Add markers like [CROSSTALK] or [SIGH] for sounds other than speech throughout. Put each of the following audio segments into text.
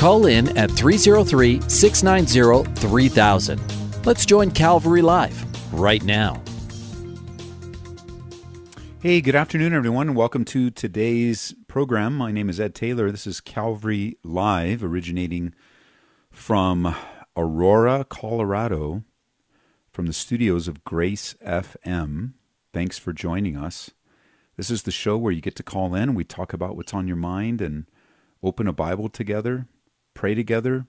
Call in at 303 690 3000. Let's join Calvary Live right now. Hey, good afternoon, everyone, and welcome to today's program. My name is Ed Taylor. This is Calvary Live, originating from Aurora, Colorado, from the studios of Grace FM. Thanks for joining us. This is the show where you get to call in. We talk about what's on your mind and open a Bible together, pray together,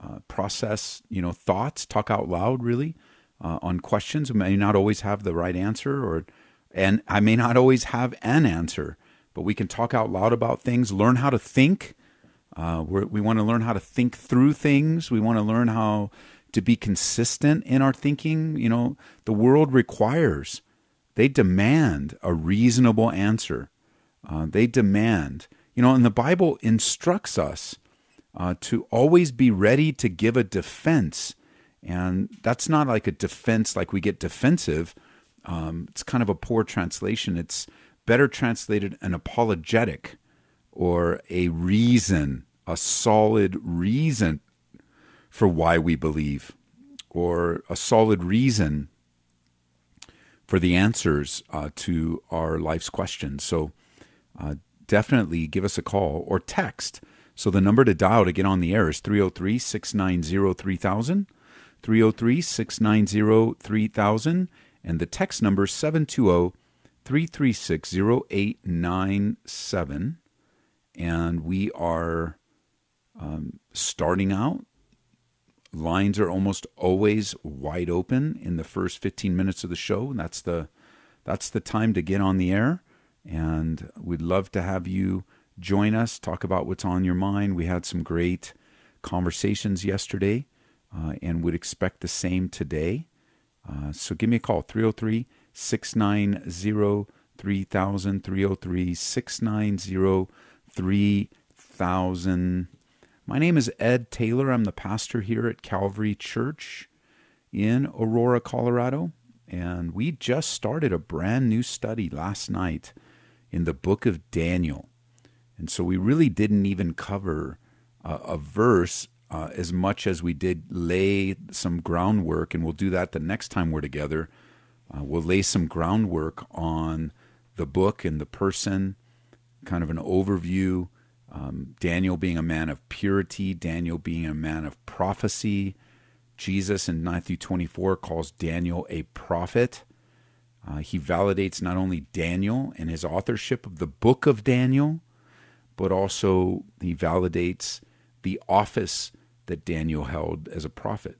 uh, process, you know, thoughts, talk out loud, really, uh, on questions. We may not always have the right answer, or and I may not always have an answer, but we can talk out loud about things, learn how to think. Uh, we want to learn how to think through things. We want to learn how to be consistent in our thinking. You know, the world requires, they demand a reasonable answer. Uh, they demand, you know, and the Bible instructs us uh, to always be ready to give a defense. And that's not like a defense like we get defensive um, it's kind of a poor translation. It's better translated an apologetic or a reason, a solid reason for why we believe, or a solid reason for the answers uh, to our life's questions. So uh, definitely give us a call or text. So the number to dial to get on the air is 303 690 3000. 303 690 3000 and the text number 720 336 0897. And we are um, starting out. Lines are almost always wide open in the first 15 minutes of the show. That's the that's the time to get on the air, and we'd love to have you join us. Talk about what's on your mind. We had some great conversations yesterday, uh, and would expect the same today. Uh, so give me a call 303 690 3000 303 690 3000. My name is Ed Taylor. I'm the pastor here at Calvary Church in Aurora, Colorado. And we just started a brand new study last night in the book of Daniel. And so we really didn't even cover uh, a verse uh, as much as we did lay some groundwork, and we'll do that the next time we're together. Uh, we'll lay some groundwork on the book and the person, kind of an overview. Um, Daniel being a man of purity, Daniel being a man of prophecy. Jesus in Matthew 24 calls Daniel a prophet. Uh, he validates not only Daniel and his authorship of the book of Daniel, but also he validates the office that Daniel held as a prophet.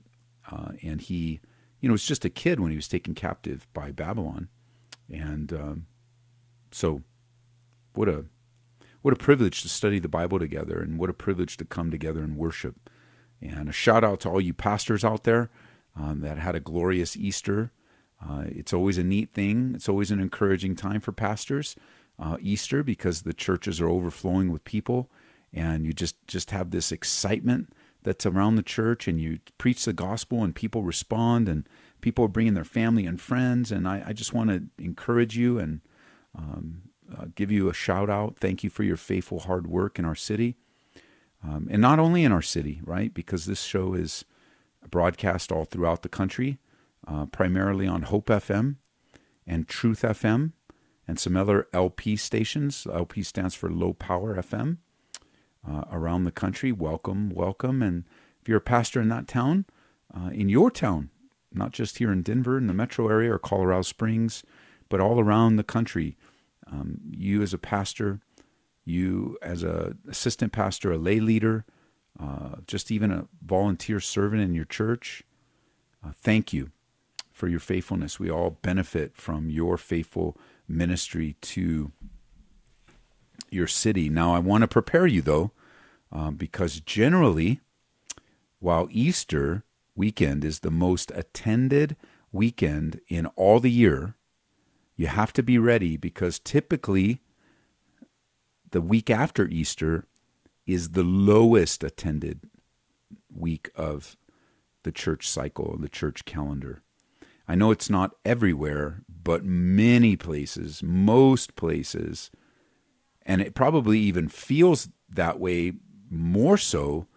Uh, and he, you know, was just a kid when he was taken captive by Babylon. And um, so, what a what a privilege to study the Bible together, and what a privilege to come together and worship. And a shout out to all you pastors out there um, that had a glorious Easter. Uh, it's always a neat thing. It's always an encouraging time for pastors. Uh, Easter because the churches are overflowing with people, and you just just have this excitement that's around the church and you preach the gospel and people respond and people are bringing their family and friends. And I, I just want to encourage you and um, uh, give you a shout out. Thank you for your faithful hard work in our city. Um, and not only in our city, right? Because this show is broadcast all throughout the country, uh, primarily on Hope FM and Truth FM and some other LP stations. LP stands for Low Power FM uh, around the country. Welcome, welcome. And if you're a pastor in that town, uh, in your town, not just here in Denver, in the metro area or Colorado Springs, but all around the country, um, you as a pastor, you as a assistant pastor, a lay leader, uh, just even a volunteer servant in your church, uh, thank you for your faithfulness. We all benefit from your faithful ministry to your city. Now, I want to prepare you, though, um, because generally, while Easter weekend is the most attended weekend in all the year, you have to be ready because typically the week after Easter is the lowest attended week of the church cycle, the church calendar. I know it's not everywhere, but many places, most places, and it probably even feels that way more so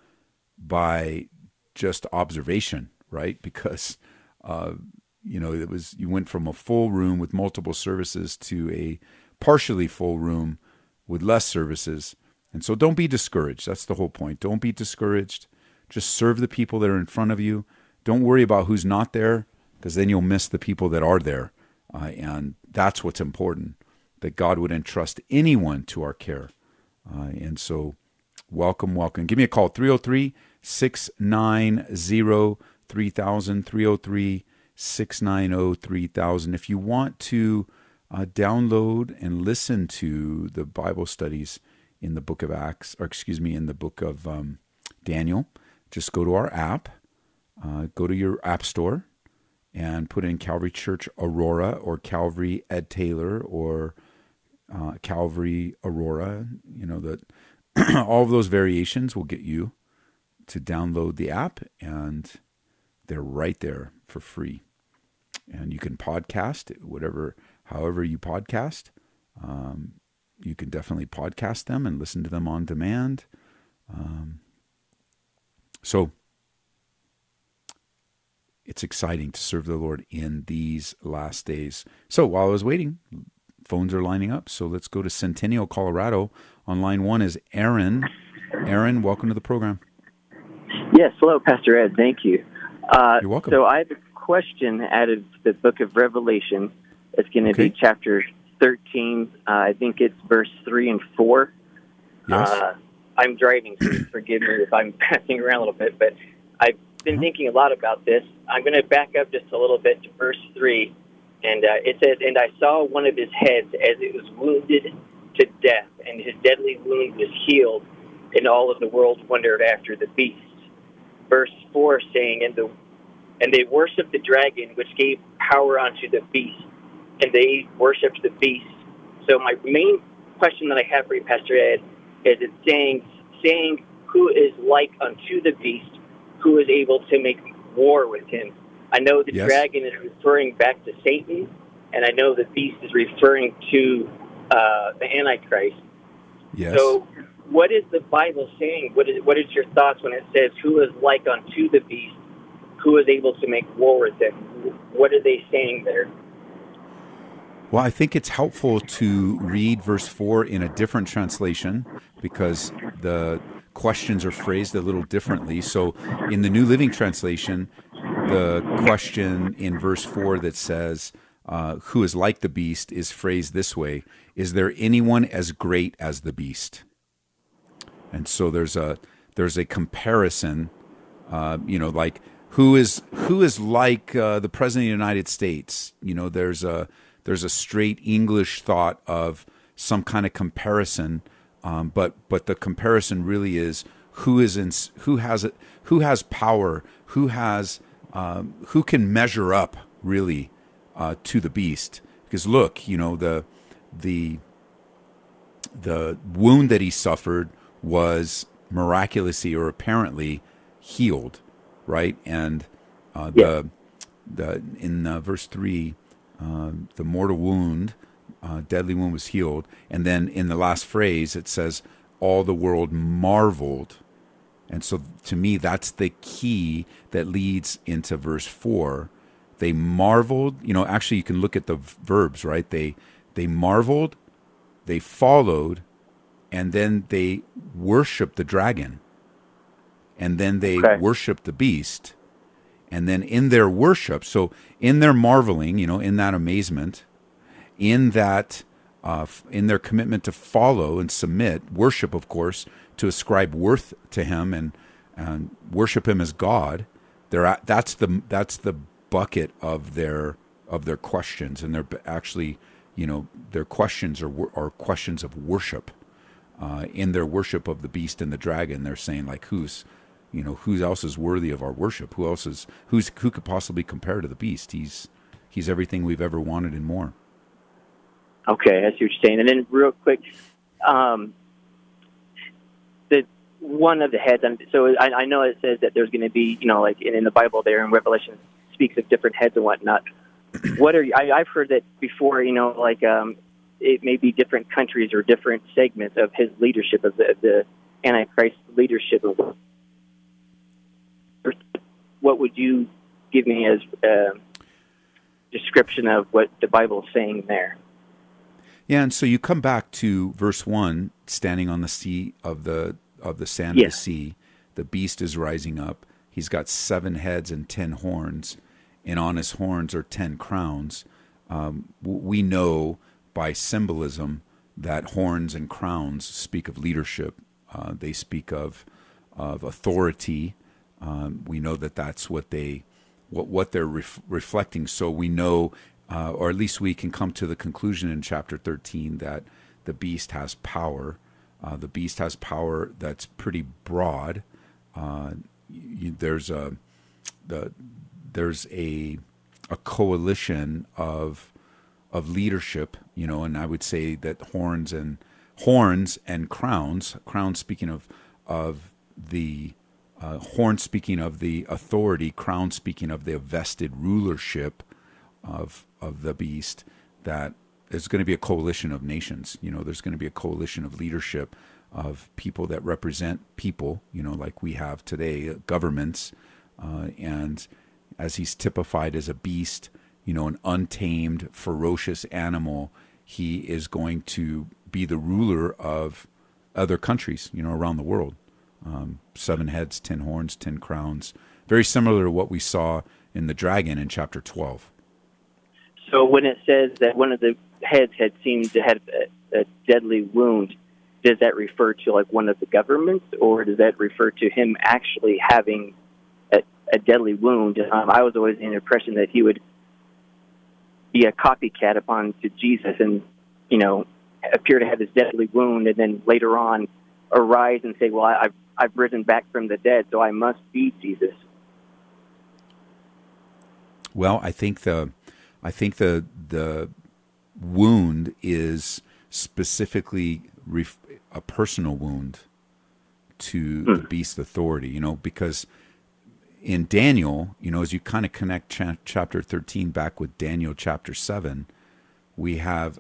by just observation, right? [LAUGHS] Because uh, you know it was you went from a full room with multiple services to a partially full room with less services, and so don't be discouraged. That's the whole point. Don't be discouraged. Just serve the people that are in front of you. Don't worry about who's not there, because then you'll miss the people that are there, uh, and that's what's important. That God would entrust anyone to our care, uh, and so welcome, welcome. Give me a call 303 690 3000. 303 690 3000. If you want to uh, download and listen to the Bible studies in the book of Acts, or excuse me, in the book of um, Daniel, just go to our app, uh, go to your app store, and put in Calvary Church Aurora or Calvary Ed Taylor or uh, Calvary Aurora. You know that [CLEARS THROAT] all of those variations will get you to download the app, and they're right there for free. And you can podcast whatever, however you podcast. Um, you can definitely podcast them and listen to them on demand. Um, so it's exciting to serve the Lord in these last days. So while I was waiting, phones are lining up. So let's go to Centennial, Colorado. On line one is Aaron. Aaron, welcome to the program. Yes, hello, Pastor Ed. Thank you. Uh, You're welcome. So I have a question out of the book of Revelation. It's going to okay. be chapter 13. Uh, I think it's verse 3 and 4. Yes. Uh, I'm driving, so forgive me if I'm [LAUGHS] passing around a little bit, but I've been uh-huh. thinking a lot about this. I'm going to back up just a little bit to verse 3. And uh, it says, And I saw one of his heads as it was wounded to death, and his deadly wound was healed, and all of the world wondered after the beast. Verse 4 saying, And, the, and they worshiped the dragon, which gave power unto the beast, and they worshiped the beast. So my main question that I have for you, Pastor Ed, is it saying, saying who is like unto the beast, who is able to make war with him. I know the yes. dragon is referring back to Satan, and I know the beast is referring to uh, the Antichrist. Yes. So, what is the Bible saying? What is what is your thoughts when it says, "Who is like unto the beast, who is able to make war with him"? What are they saying there? Well, I think it's helpful to read verse 4 in a different translation because the questions are phrased a little differently. So, in the New Living Translation, the question in verse 4 that says, uh, Who is like the beast is phrased this way Is there anyone as great as the beast? And so there's a there's a comparison, uh, you know, like who is who is like uh, the president of the United States? You know, there's a there's a straight English thought of some kind of comparison, um, but but the comparison really is who is in who has it who has power, who has um, who can measure up really uh, to the beast. Because look, you know the the the wound that he suffered was miraculously or apparently healed, right? And uh, the the in uh, verse three uh, the mortal wound, uh, deadly wound was healed. And then in the last phrase, it says, all the world marveled. And so to me, that's the key that leads into verse 4. They marveled, you know, actually, you can look at the verbs, right? They, they marveled, they followed, and then they worshiped the dragon. And then they okay. worshiped the beast and then in their worship, so in their marveling, you know, in that amazement, in that, uh, in their commitment to follow and submit, worship, of course, to ascribe worth to Him and and worship Him as God. They're at, that's the that's the bucket of their of their questions, and they're actually, you know, their questions are are questions of worship. Uh, in their worship of the beast and the dragon, they're saying like, who's you know, who else is worthy of our worship? Who else is who's who could possibly compare to the beast? He's he's everything we've ever wanted and more. Okay, I see what you're saying. And then, real quick, um, the one of the heads. So I, I know it says that there's going to be, you know, like in, in the Bible there in Revelation speaks of different heads and whatnot. [CLEARS THROAT] what are I, I've heard that before? You know, like um, it may be different countries or different segments of his leadership of the, the Antichrist leadership. Of what would you give me as a description of what the Bible is saying there? Yeah, and so you come back to verse one, standing on the sea of the of the sand yes. of the sea. The beast is rising up. He's got seven heads and ten horns, and on his horns are ten crowns. Um, we know by symbolism that horns and crowns speak of leadership. Uh, they speak of of authority. Um, we know that that's what they what what they're ref- reflecting. So we know uh, or at least we can come to the conclusion in chapter 13 that the beast has power. Uh, the beast has power that's pretty broad. Uh, you, there's a the there's a a coalition of of leadership, you know, and I would say that horns and horns and crowns, crowns speaking of of the uh, horn speaking of the authority, crown speaking of the vested rulership of of the beast that there's going to be a coalition of nations. You know, there's going to be a coalition of leadership of people that represent people. You know, like we have today, uh, governments, uh, and as he's typified as a beast, you know, an untamed, ferocious animal, he is going to be the ruler of other countries. You know, around the world. Um, seven heads, ten horns, ten crowns. Very similar to what we saw in the dragon in chapter twelve. So when it says that one of the heads had seemed to have a, a deadly wound, does that refer to like one of the governments, or does that refer to him actually having a, a deadly wound? Um, I was always in the impression that he would be a copycat upon to Jesus, and you know, appear to have this deadly wound, and then later on arise and say, "Well, I've I've risen back from the dead, so I must be Jesus." Well, I think the I think the the wound is specifically ref- a personal wound to the hmm. beast authority, you know, because in Daniel, you know, as you kind of connect cha- chapter 13 back with Daniel chapter 7, we have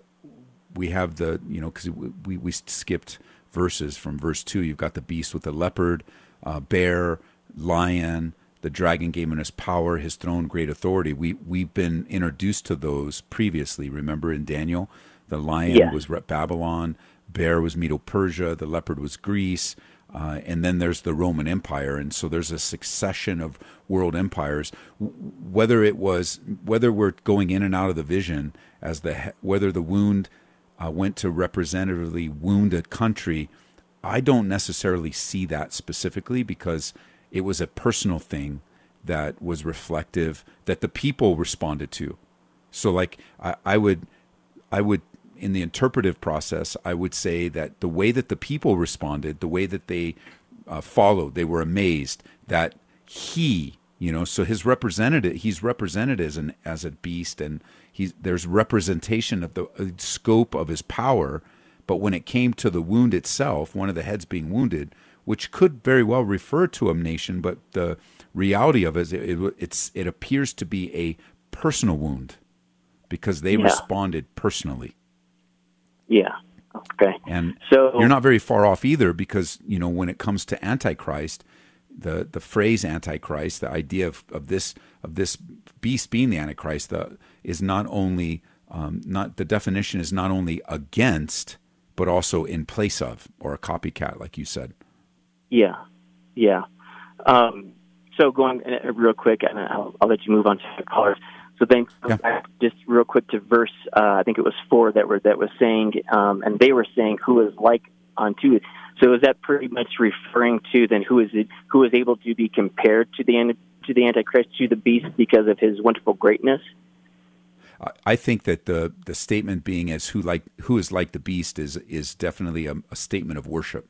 we have the, you know, cuz we we skipped verses from verse 2. You've got the beast with the leopard, uh, bear, lion, the dragon gave him his power, his throne, great authority. We we've been introduced to those previously. Remember in Daniel, the lion yeah. was Babylon, bear was Medo Persia, the leopard was Greece, uh, and then there's the Roman Empire, and so there's a succession of world empires. Whether it was whether we're going in and out of the vision as the whether the wound uh, went to representatively wound a country, I don't necessarily see that specifically because it was a personal thing that was reflective that the people responded to. So like I, I would I would in the interpretive process, I would say that the way that the people responded, the way that they uh, followed, they were amazed that he, you know, so his representative, he's represented as an as a beast, and he's there's representation of the uh, scope of his power. But when it came to the wound itself, one of the heads being wounded, which could very well refer to a nation, but the reality of it is it, it, it appears to be a personal wound because they yeah. responded personally. Yeah. Okay. And so you're not very far off either because, you know, when it comes to Antichrist, the, the phrase Antichrist, the idea of, of this of this beast being the Antichrist, the, is not only um, not the definition is not only against, but also in place of, or a copycat, like you said. Yeah, yeah. Um, so going uh, real quick, and I'll, I'll, let you move on to the callers. So thanks. yeah. just real quick to verse, uh, I think it was four that were that was saying, um, and they were saying, "Who is like unto it?" So is that pretty much referring to then who is it who is able to be compared to the to the Antichrist to the beast because of his wonderful greatness? I think that the the statement being as who like who is like the beast is is definitely a, a statement of worship.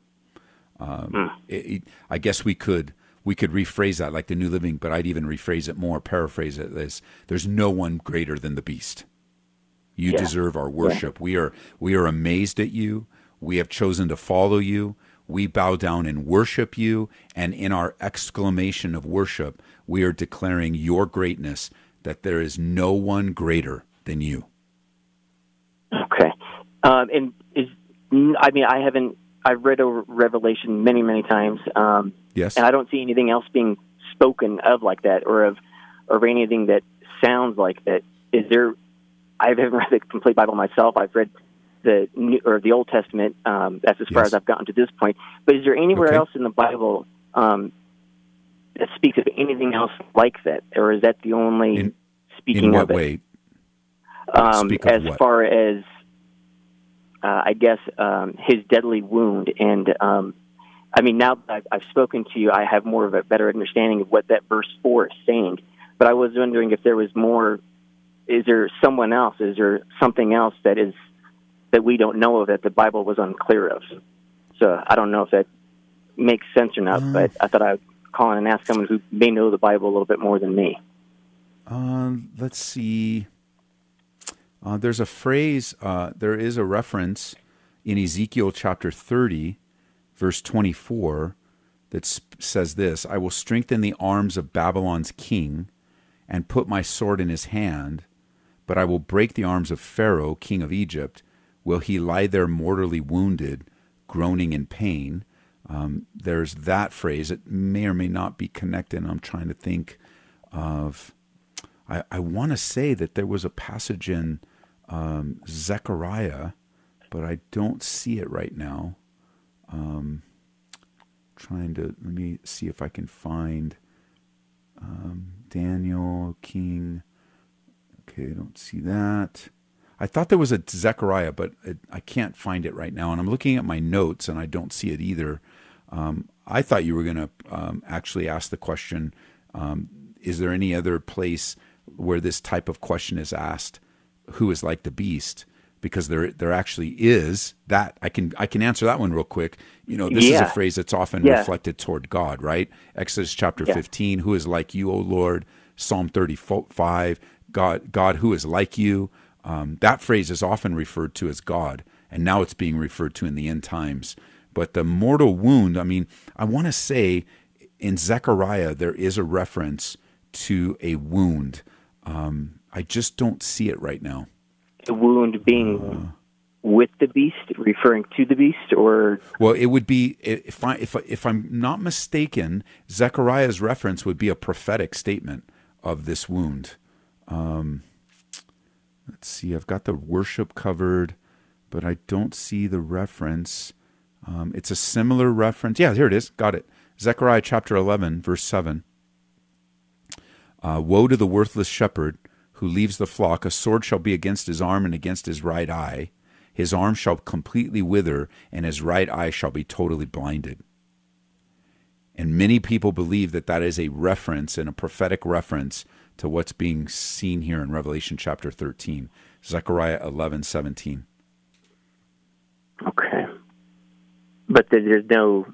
Um, mm. it, it, I guess we could we could rephrase that like the New Living, but I'd even rephrase it more, paraphrase it as there's no one greater than the beast. You Yeah. deserve our worship. We are we are amazed at you. We have chosen to follow you. We bow down and worship you, and in our exclamation of worship, we are declaring your greatness that there is no one greater than you. Okay. Um, and is I mean I haven't I've read over Revelation many many times, um, Yes. and I don't see anything else being spoken of like that, or of or anything that sounds like that. Is there? I haven't read the complete Bible myself. I've read the New, or the Old Testament. Um, that's as far Yes. as I've gotten to this point. But is there anywhere Okay. else in the Bible um, that speaks of anything else like that, or is that the only In- speaking in what of it? way? um, Speak of as what? far as uh, I guess um, his deadly wound, and um, I mean now that I've, I've spoken to you, I have more of a better understanding of what that verse four is saying. But I was wondering if there was more. Is there someone else? Is there something else that is that we don't know of that the Bible was unclear of? So I don't know if that makes sense or not. Mm. But I thought I'd call in and ask someone who may know the Bible a little bit more than me. Uh, let's see. Uh, there's a phrase, uh, there is a reference in Ezekiel chapter 30, verse 24, that sp- says this I will strengthen the arms of Babylon's king and put my sword in his hand, but I will break the arms of Pharaoh, king of Egypt. Will he lie there mortally wounded, groaning in pain? Um, there's that phrase. It may or may not be connected. I'm trying to think of. I, I want to say that there was a passage in um, Zechariah, but I don't see it right now. Um, trying to let me see if I can find um, Daniel King. Okay, I don't see that. I thought there was a Zechariah, but it, I can't find it right now. And I'm looking at my notes, and I don't see it either. Um, I thought you were going to um, actually ask the question: um, Is there any other place where this type of question is asked? Who is like the beast? Because there, there actually is that. I can, I can answer that one real quick. You know, this is a phrase that's often Yeah. reflected toward God, right? Exodus chapter Yeah. 15, who is like you, O Lord? Psalm 35, God, God who is like you. Um, that phrase is often referred to as God, and now it's being referred to in the end times. But the mortal wound, I mean, I want to say in Zechariah, there is a reference to a wound. Um, I just don't see it right now. The wound being with the beast, referring to the beast, or Well, it would be if I if I- if I'm not mistaken, Zechariah's reference would be a prophetic statement of this wound. Um, let's see, I've got the worship covered, but I don't see the reference. Um, it's a similar reference. Yeah, here it is. Got it. Zechariah chapter 11, verse 7. Uh, Woe to the worthless shepherd who leaves the flock. A sword shall be against his arm and against his right eye. His arm shall completely wither, and his right eye shall be totally blinded. And many people believe that that is a reference and a prophetic reference to what's being seen here in Revelation chapter 13, Zechariah 11, 17. okay. But there's no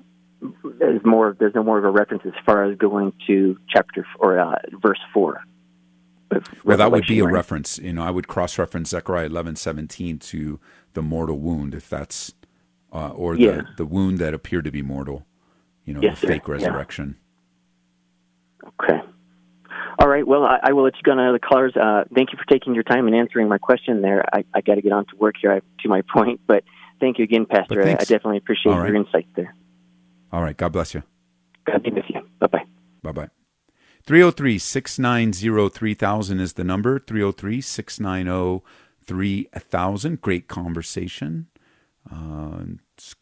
there's more there's no more of a reference as far as going to chapter or uh, verse four. Well, that would be a reference. You know, I would cross reference Zechariah 11, 17 to the mortal wound, if that's, uh, or the, Yeah. the wound that appeared to be mortal, you know, Yes, the sir. fake Yeah. resurrection. Okay. All right. Well, I, I will let you go on other callers. Uh, thank you for taking your time and answering my question there. I, I got to get on to work here I, to my [LAUGHS] point, but thank you again, Pastor. I, I definitely appreciate right. your insight there. All right. God bless you. God be with you. Bye bye. Bye bye. 303 690 3000 is the number. 303 690 3000. Great conversation. Uh, it's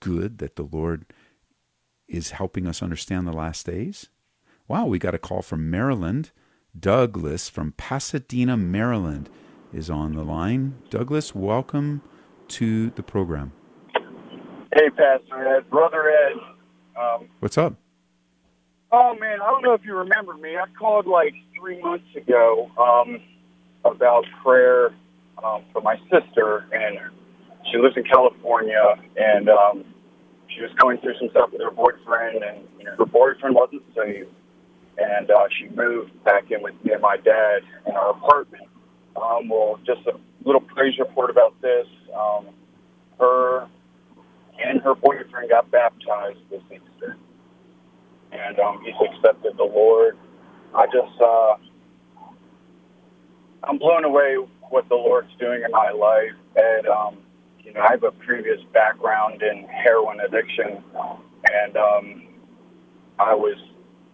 good that the Lord is helping us understand the last days. Wow, we got a call from Maryland. Douglas from Pasadena, Maryland is on the line. Douglas, welcome to the program. Hey, Pastor Ed, Brother Ed. Um, What's up? Oh man, I don't know if you remember me. I called like three months ago um, about prayer um, for my sister, and she lives in California, and um, she was going through some stuff with her boyfriend, and you know, her boyfriend wasn't saved, and uh, she moved back in with me and my dad in our apartment. Um, well, just a little praise report about this. Um, her and her boyfriend got baptized this Easter, and um, he's accepted the Lord. I just, uh, I'm blown away what the Lord's doing in my life, and um, you know, I have a previous background in heroin addiction, and um, I was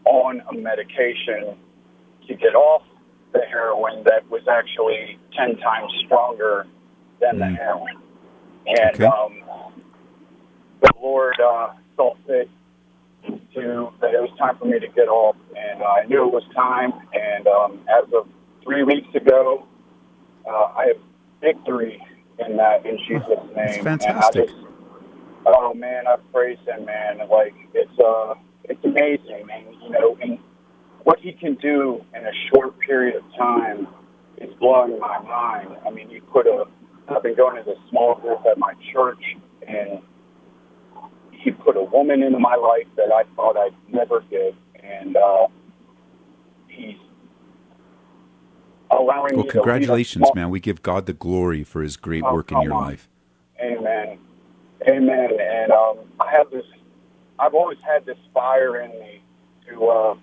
on a medication to get off the heroin that was actually 10 times stronger than the Mm. heroin. And Okay. um, the Lord uh, saw fit to that it was time for me to get off, and I knew it was time. And um, as of three weeks ago, uh, I have victory in that in Jesus' name. That's And I fantastic. just- oh man, I praise Him, man. Like it's uh, it's amazing, and you know, and what He can do in a short period of time is blowing my mind. I mean, you put a I've been going to this small group at my church, and he put a woman into my life that I thought I'd never get, and uh, he's allowing Well, me congratulations, to lead a small- man. We give God the glory for his great Oh, work in your on. life. Amen. Amen. And um, I have this. I've always had this fire in me to uh,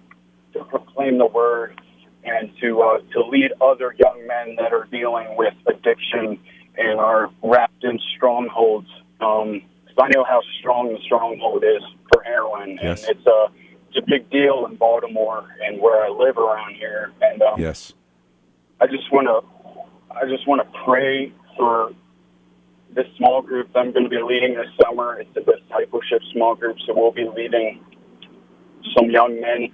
to proclaim the word and to uh, to lead other young men that are dealing with addiction and are wrapped in strongholds. Um, I know how strong the stronghold is for heroin, Yes. and it's a it's a big deal in Baltimore and where I live around here. And um, Yes. I just want to, I just want to pray for this small group that I'm going to be leading this summer. It's a discipleship small group, so we'll be leading some young men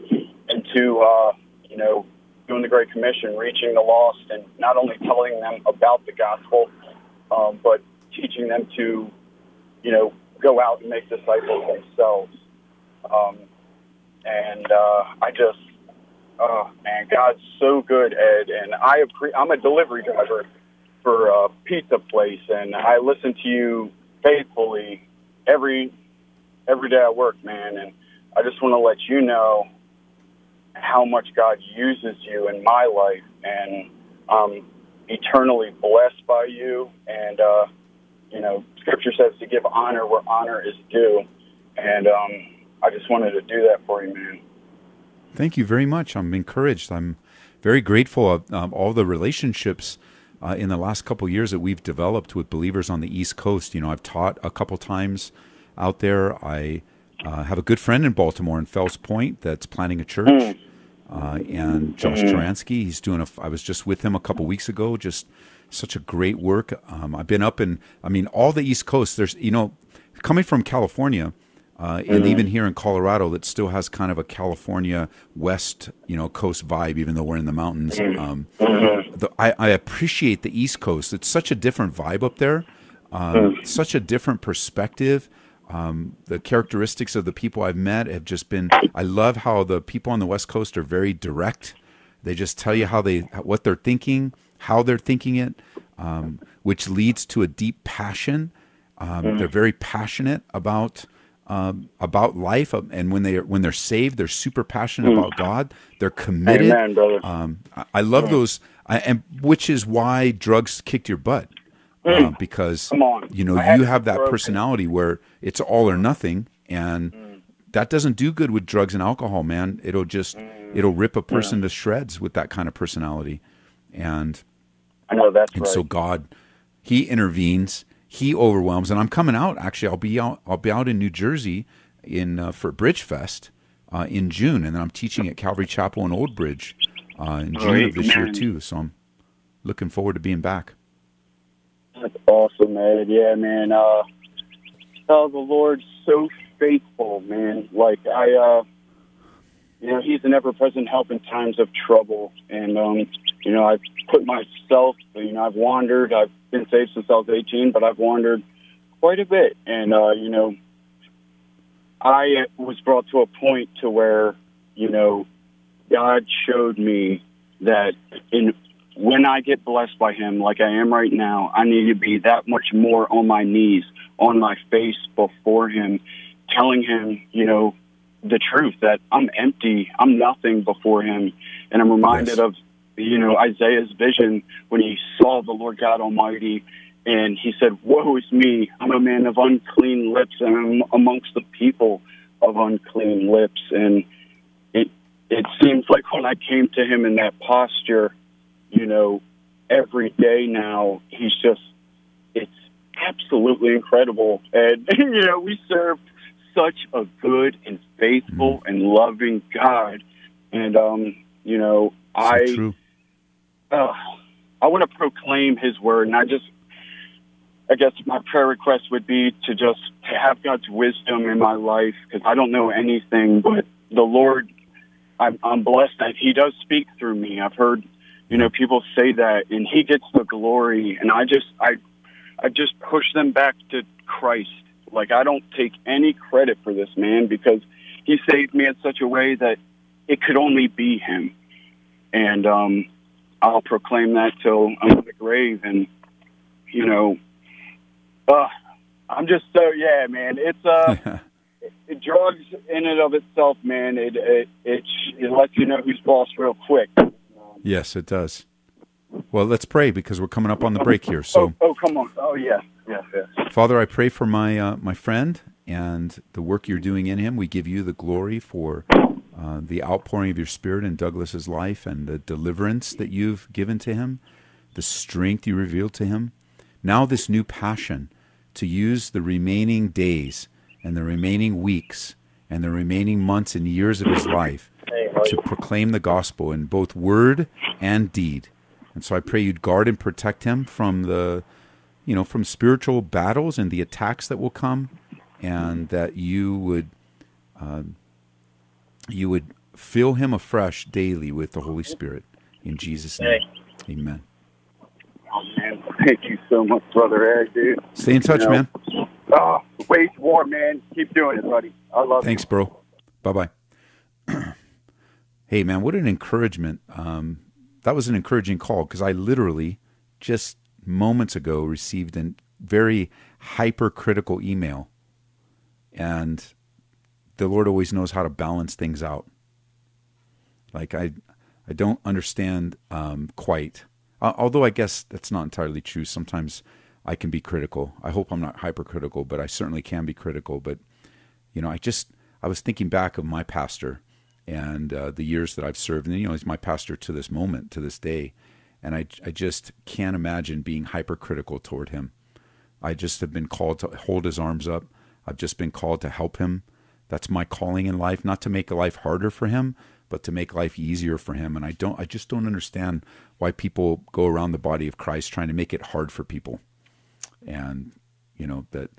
into, uh, you know, doing the Great Commission, reaching the lost, and not only telling them about the gospel, um, but teaching them to, you know, go out and make disciples themselves. Um, and uh, I just, Oh man, God's so good, Ed. And I appre- I'm a delivery driver for a pizza place, and I listen to you faithfully every every day at work, man. And I just want to let you know how much God uses you in my life, and I'm eternally blessed by you. And uh, you know, Scripture says to give honor where honor is due, and um, I just wanted to do that for you, man. Thank you very much. I'm encouraged. I'm very grateful of um, all the relationships uh, in the last couple of years that we've developed with believers on the East Coast. You know, I've taught a couple times out there. I uh, have a good friend in Baltimore in Fells Point that's planning a church. Uh, and Josh Taransky, he's doing a. I was just with him a couple weeks ago. Just such a great work. Um, I've been up in. I mean, all the East Coast. There's, you know, coming from California, uh, and even here in Colorado, that still has kind of a California West, you know, coast vibe, even though we're in the mountains. Um, the, I, I appreciate the East Coast. It's such a different vibe up there, um, such a different perspective. Um, the characteristics of the people I've met have just been. I love how the people on the West Coast are very direct. They just tell you how they what they're thinking, how they're thinking it, um, which leads to a deep passion. Um, They're very passionate about um, about life, um, and when they when they're saved, they're super passionate about God. They're committed. Amen. Um, I, I love those, I, and which is why drugs kicked your butt. Uh, because you know I you have that personality where it's all or nothing, and that doesn't do good with drugs and alcohol, man. It'll just it'll rip a person to shreds with that kind of personality, and I know that's and right. so God, He intervenes, He overwhelms, and I'm coming out. Actually, I'll be out. I'll be out in New Jersey in uh, for Bridge Fest uh, in June, and then I'm teaching at Calvary Chapel in Old Bridge uh, in June Great, of this year too. So I'm looking forward to being back. That's awesome, man. Yeah, man. Uh, oh, the Lord's so faithful, man. Like I, uh, you know, He's an ever-present help in times of trouble, and um, you know, I've put myself, you know, I've wandered. I've been saved since I was 18, but I've wandered quite a bit, and uh, you know, I was brought to a point to where, you know, God showed me that in when I get blessed by Him, like I am right now, I need to be that much more on my knees, on my face before Him, telling him, you know, the truth that I'm empty, I'm nothing before him. And I'm reminded Yes. of, you know, Isaiah's vision when he saw the Lord God Almighty and he said, Woe is me, I'm a man of unclean lips and I'm amongst the people of unclean lips. And it it seems like when I came to him in that posture, you know, every day now, he's just it's absolutely incredible. And [LAUGHS] you know, we serve such a good and faithful and loving God. And um, you know, So I true. uh, I want to proclaim His word, and I just, I guess my prayer request would be to just to have God's wisdom in my life because I don't know anything, but the Lord, I'm, I'm blessed that He does speak through me. I've heard, you know, people say that, and He gets the glory, and I just, I, I just push them back to Christ. Like I don't take any credit for this man because He saved me in such a way that it could only be Him, and um, I'll proclaim that till I'm in the grave. And you know, uh, I'm just so yeah, man. It's uh, [LAUGHS] it, drugs in and of itself, man. It it it, it lets you know who's boss real quick. yes, it does. Well, let's pray because we're coming up on the break here. So, oh, oh, come on. Oh, yes, yes, yes. Father, I pray for my uh, my friend and the work you're doing in him. We give you the glory for uh, the outpouring of your Spirit in Douglas's life and the deliverance that you've given to him, the strength you revealed to him. Now, this new passion to use the remaining days and the remaining weeks and the remaining months and years of his life to proclaim the gospel in both word and deed. And so I pray you'd guard and protect him from the, you know, from spiritual battles and the attacks that will come, and that you would, uh, you would fill him afresh daily with the Holy Spirit. In Jesus' name, Amen. Oh, man. Thank you so much, brother Ed, dude. Stay in touch, You know, man. Oh, wage war, man. Keep doing it, buddy. I love Thanks, bro. Bye bye. [CLEARS THROAT] hey, man, what an encouragement. Um, that was an encouraging call because I literally just moments ago received a very hypercritical email. And the Lord always knows how to balance things out. Like, I, I don't understand um, quite. Uh, although I guess that's not entirely true. Sometimes I can be critical. I hope I'm not hypercritical, but I certainly can be critical. But you know, I just I was thinking back of my pastor and uh, the years that I've served, and you know, he's my pastor to this moment, to this day, and I I just can't imagine being hypercritical toward him. I just have been called to hold his arms up. I've just been called to help him. That's my calling in life, not to make life harder for him, but to make life easier for him. And I don't, I just don't understand why people go around the body of Christ trying to make it hard for people. And you know that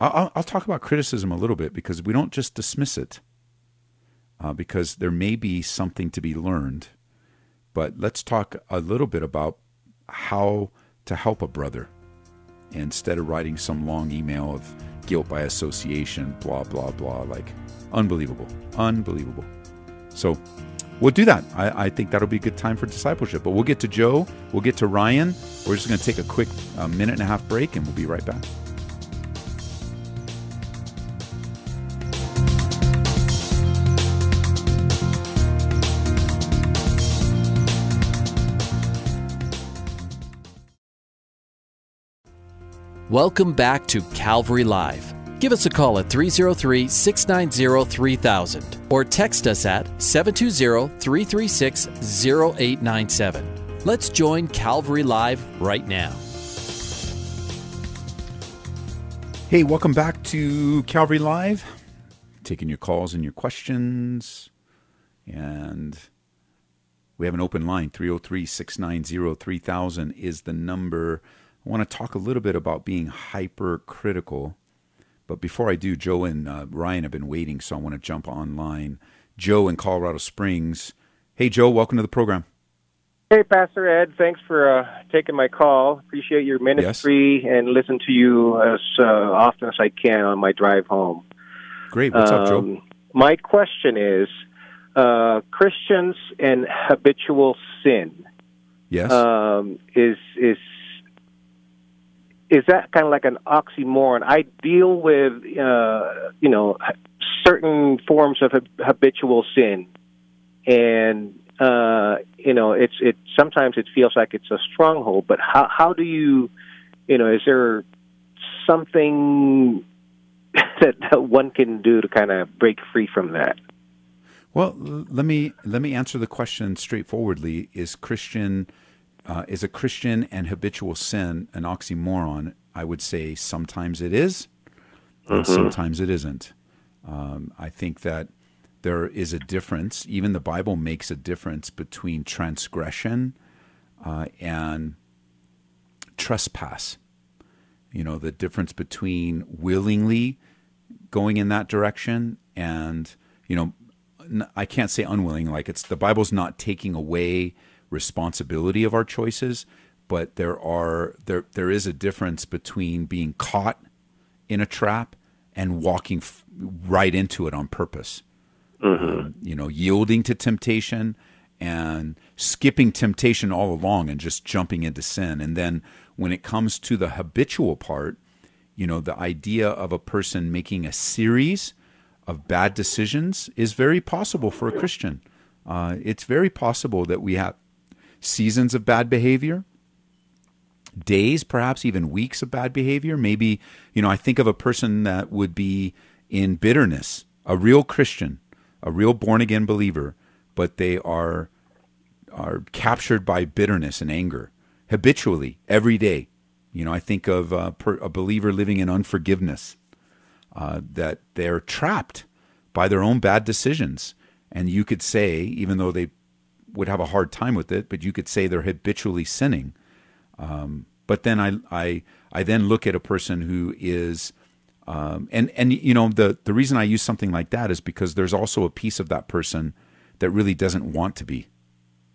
I'll, I'll talk about criticism a little bit because we don't just dismiss it, uh, because there may be something to be learned. But let's talk a little bit about how to help a brother instead of writing some long email of guilt by association, blah, blah, blah. Like, unbelievable. Unbelievable. So, we'll do that. I, I think that'll be a good time for discipleship. But we'll get to Joe, we'll get to Ryan. We're just going to take a quick uh, minute and a half break and we'll be right back. Welcome back to Calvary Live. Give us a call at 303 690 3000 or text us at 720 336 0897. Let's join Calvary Live right now. Hey, welcome back to Calvary Live. Taking your calls and your questions. And we have an open line 303 690 3000 is the number. I want to talk a little bit about being hypercritical. But before I do, Joe and uh, Ryan have been waiting, so I want to jump online. Joe in Colorado Springs. Hey, Joe, welcome to the program. Hey, Pastor Ed. Thanks for uh, taking my call. Appreciate your ministry and listen to you as uh, often as I can on my drive home. Great. What's up, Joe? Um, My question is uh, Christians and habitual sin Yes. um, is is is that kind of like an oxymoron? I deal with, uh, you know, certain forms of habitual sin, and uh, you know, it's it. Sometimes it feels like it's a stronghold. But how how do you, you know, is there something [LAUGHS] that, that one can do to kind of break free from that? Well, let me let me answer the question straightforwardly. Is Christian uh, is a Christian and habitual sin an oxymoron? I would say sometimes it is, and mm-hmm. sometimes it isn't. Um, I think that there is a difference. Even the Bible makes a difference between transgression uh, and trespass. You know, the difference between willingly going in that direction and, you know, I can't say unwilling, like it's the Bible's not taking away responsibility of our choices, but there are there there is a difference between being caught in a trap and walking f- right into it on purpose. Mm-hmm. Um, you know, yielding to temptation and skipping temptation all along and just jumping into sin. And then when it comes to the habitual part, you know, the idea of a person making a series of bad decisions is very possible for a Christian. Uh, it's very possible that we have seasons of bad behavior, days, perhaps even weeks of bad behavior. Maybe, you know, I think of a person that would be in bitterness, a real Christian, a real born again believer, but they are are captured by bitterness and anger habitually every day. You know, I think of a, per, a believer living in unforgiveness, uh, that they're trapped by their own bad decisions. And you could say, even though they would have a hard time with it, but you could say they're habitually sinning. Um, but then I, I, I then look at a person who is um, and and you know the the reason I use something like that is because there's also a piece of that person that really doesn't want to be,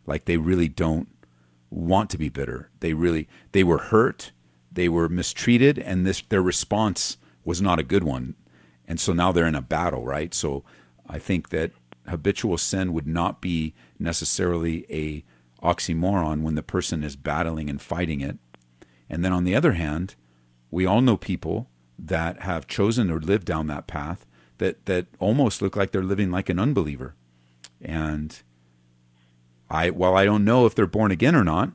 like they really don't want to be bitter. They really they were hurt, they were mistreated, and this their response was not a good one, and so now they're in a battle, right? So I think that habitual sin would not be necessarily a oxymoron when the person is battling and fighting it. And then on the other hand, we all know people that have chosen or lived down that path that that almost look like they're living like an unbeliever. And I, while I don't know if they're born again or not,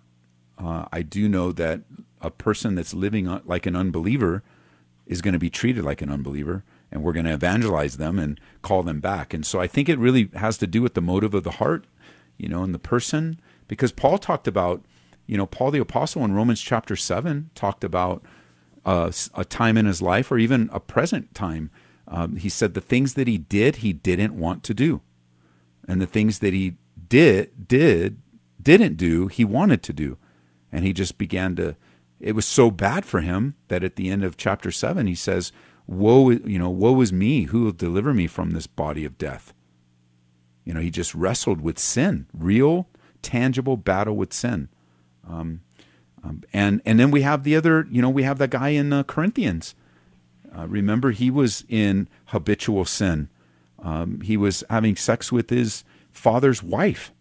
uh, I do know that a person that's living like an unbeliever is going to be treated like an unbeliever, and we're going to evangelize them and call them back. And so I think it really has to do with the motive of the heart, you know, and the person, because Paul talked about, you know, Paul the apostle in Romans chapter seven talked about a, a time in his life or even a present time. Um, he said the things that he did, he didn't want to do, and the things that he did did didn't do, he wanted to do, and he just began to. It was so bad for him that at the end of chapter seven, he says, "Woe, you know, woe is me! Who will deliver me from this body of death?" You know, he just wrestled with sin, real, tangible battle with sin. Um, um, and and then we have the other, you know, we have that guy in uh, Corinthians. Uh, remember, he was in habitual sin. Um, he was having sex with his father's wife,